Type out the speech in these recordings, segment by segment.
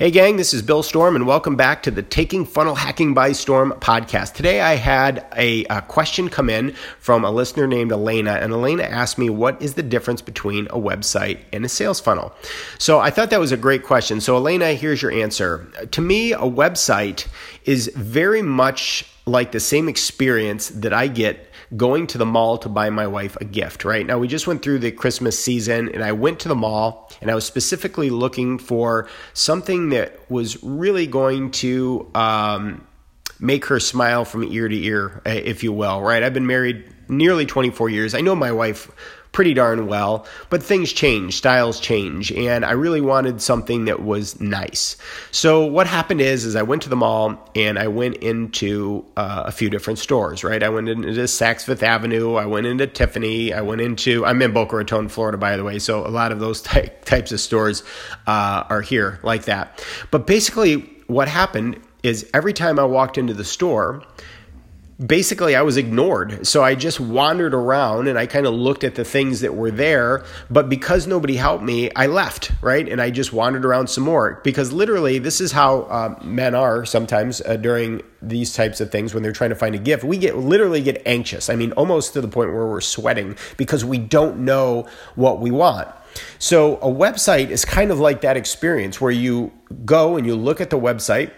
Hey, gang, this is Bill Storm, and welcome back to the Taking Funnel Hacking by Storm podcast. Today, I had a, a, question come in from a listener named Elena, and Elena asked me, What is the difference between a website and a sales funnel? So I thought that was a great question. So, Elena, here's your answer. To me, a website is very much like the same experience that I get going to the mall to buy my wife a gift, right? Now, we just went through the Christmas season and I went to the mall and I was specifically looking for something that was really going to um, make her smile from ear to ear, if you will, right? I've been married nearly 24 years. I know my wife pretty darn well, but things change, styles change, and I really wanted something that was nice. So what happened is, is I went to the mall and I went into uh, a few different stores. Right, I went into Saks Fifth Avenue, I went into Tiffany, I went into I'm in Boca Raton, Florida, by the way, so a lot of those ty- types of stores uh, are here like that. But basically, what happened is every time I walked into the store basically I was ignored. So I just wandered around and I kind of looked at the things that were there. But because nobody helped me, I left, right? And I just wandered around some more because literally this is how uh, men are sometimes uh, during these types of things when they're trying to find a gift. We get literally get anxious. I mean, almost to the point where we're sweating because we don't know what we want. So a website is kind of like that experience where you go and you look at the website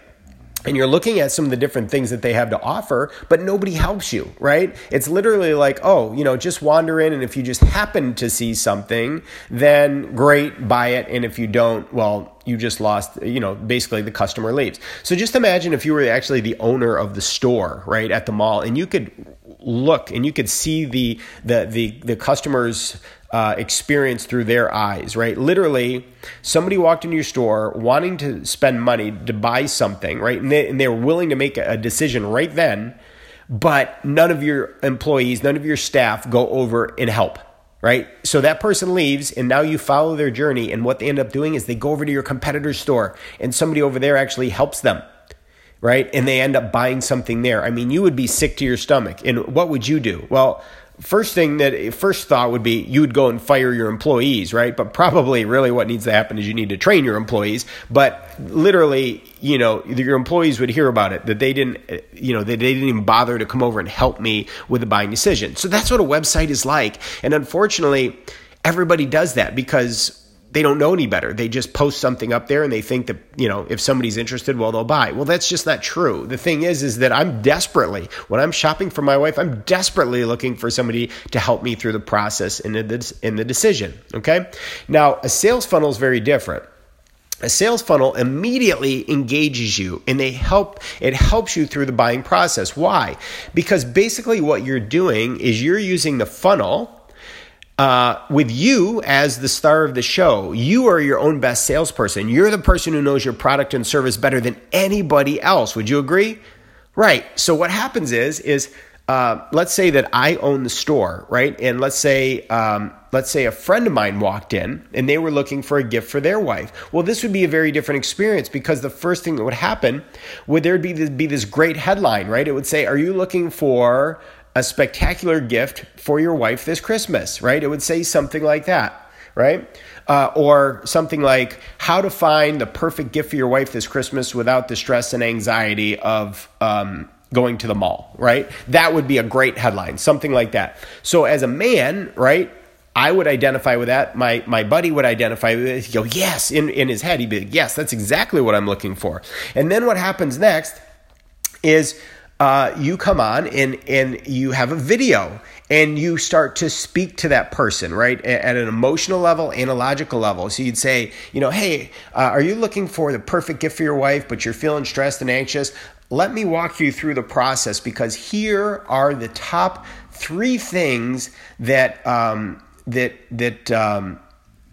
and you're looking at some of the different things that they have to offer, but nobody helps you, right? It's literally like, oh, you know, just wander in, and if you just happen to see something, then great, buy it. And if you don't, well, you just lost, you know, basically the customer leaves. So just imagine if you were actually the owner of the store, right, at the mall, and you could look and you could see the the the, the customers uh, experience through their eyes, right? Literally, somebody walked into your store wanting to spend money to buy something, right? And, they, and they're willing to make a decision right then, but none of your employees, none of your staff go over and help, right? So that person leaves, and now you follow their journey. And what they end up doing is they go over to your competitor's store, and somebody over there actually helps them right? And they end up buying something there. I mean, you would be sick to your stomach. And what would you do? Well, first thing that first thought would be you would go and fire your employees right but probably really what needs to happen is you need to train your employees but literally you know your employees would hear about it that they didn't you know that they didn't even bother to come over and help me with the buying decision so that's what a website is like and unfortunately everybody does that because they don't know any better. They just post something up there and they think that, you know, if somebody's interested, well, they'll buy. Well, that's just not true. The thing is, is that I'm desperately, when I'm shopping for my wife, I'm desperately looking for somebody to help me through the process in the, in the decision. Okay. Now, a sales funnel is very different a sales funnel immediately engages you and they help it helps you through the buying process why because basically what you're doing is you're using the funnel uh, with you as the star of the show, you are your own best salesperson. You're the person who knows your product and service better than anybody else. Would you agree? Right. So what happens is is uh, let's say that I own the store, right? And let's say um, let's say a friend of mine walked in and they were looking for a gift for their wife. Well, this would be a very different experience because the first thing that would happen would there be this, be this great headline, right? It would say, "Are you looking for a spectacular gift for your wife this Christmas, right? It would say something like that, right? Uh, or something like how to find the perfect gift for your wife this Christmas without the stress and anxiety of um, going to the mall, right? That would be a great headline, something like that. So as a man, right? I would identify with that. My my buddy would identify with it. He'd go, yes, in, in his head, he'd be like, yes, that's exactly what I'm looking for. And then what happens next is uh, you come on and and you have a video and you start to speak to that person right at an emotional level and a logical level. So you'd say you know hey uh, are you looking for the perfect gift for your wife but you're feeling stressed and anxious? Let me walk you through the process because here are the top three things that um, that that um,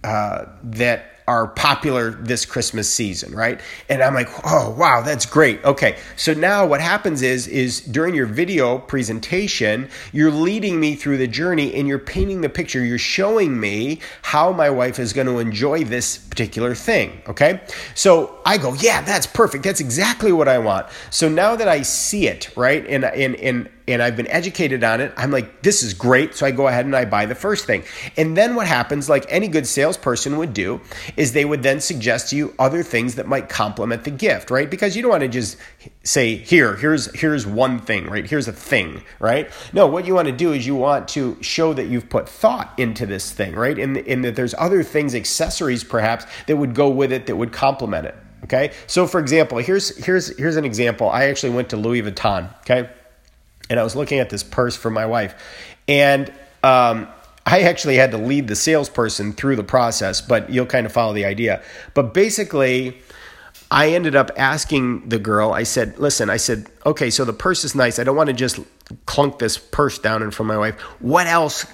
uh, that are popular this Christmas season, right? And I'm like, oh wow, that's great. Okay, so now what happens is is during your video presentation, you're leading me through the journey and you're painting the picture. You're showing me how my wife is going to enjoy this particular thing. Okay, so I go, yeah, that's perfect. That's exactly what I want. So now that I see it, right, and and and and I've been educated on it, I'm like, this is great. So I go ahead and I buy the first thing. And then what happens, like any good salesperson would do, is they would then suggest to you other things that might complement the gift, right? Because you don't want to just say, here, here's here's one thing, right? Here's a thing, right? No, what you want to do is you want to show that you've put thought into this thing, right? And, that there's other things, accessories perhaps, that would go with it that would complement it. Okay. So for example, here's here's here's an example. I actually went to Louis Vuitton, okay? And I was looking at this purse for my wife. And um, I actually had to lead the salesperson through the process, but you'll kind of follow the idea. But basically, I ended up asking the girl, I said, listen, I said, okay, so the purse is nice. I don't want to just clunk this purse down in front of my wife. What else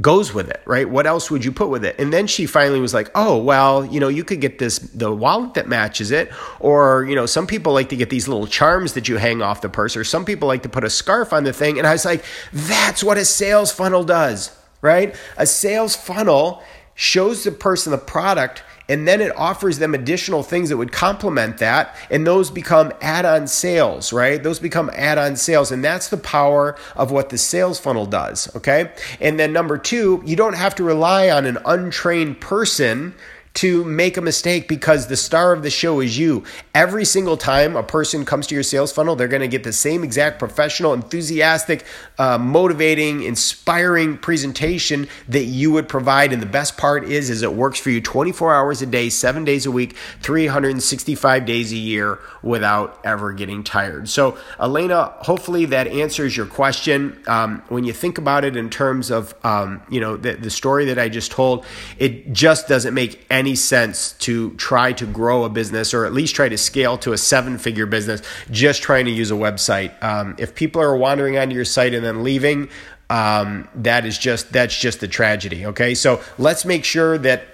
goes with it, right? What else would you put with it? And then she finally was like, "Oh, well, you know, you could get this the wallet that matches it, or you know, some people like to get these little charms that you hang off the purse, or some people like to put a scarf on the thing." And I was like, "That's what a sales funnel does." Right? A sales funnel shows the person the product and then it offers them additional things that would complement that and those become add-on sales right? Those become add-on sales and that's the power of what the sales funnel does okay? And then number two you don't have to rely on an untrained person to make a mistake because the star of the show is you. Every single time a person comes to your sales funnel, they're going to get the same exact professional, enthusiastic, uh, motivating, inspiring presentation that you would provide. And the best part is, is it works for you 24 hours a day, seven days a week, 365 days a year without ever getting tired. So, Elena, hopefully that answers your question. Um, when you think about it in terms of, um, you know, the, the story that I just told, it just doesn't make any any sense to try to grow a business or at least try to scale to a seven figure business just trying to use a website. Um, if people are wandering onto your site and then leaving, um, that is just that's just a tragedy. Okay, so let's make sure that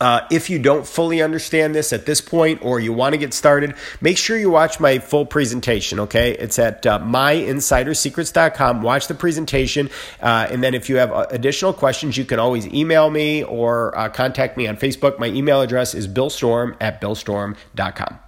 uh, if you don't fully understand this at this point or you want to get started, make sure you watch my full presentation, okay? It's at uh, myinsidersecrets.com. Watch the presentation. Uh, and then if you have uh, additional questions, you can always email me or uh, contact me on Facebook. My email address is billstorm at billstorm.com.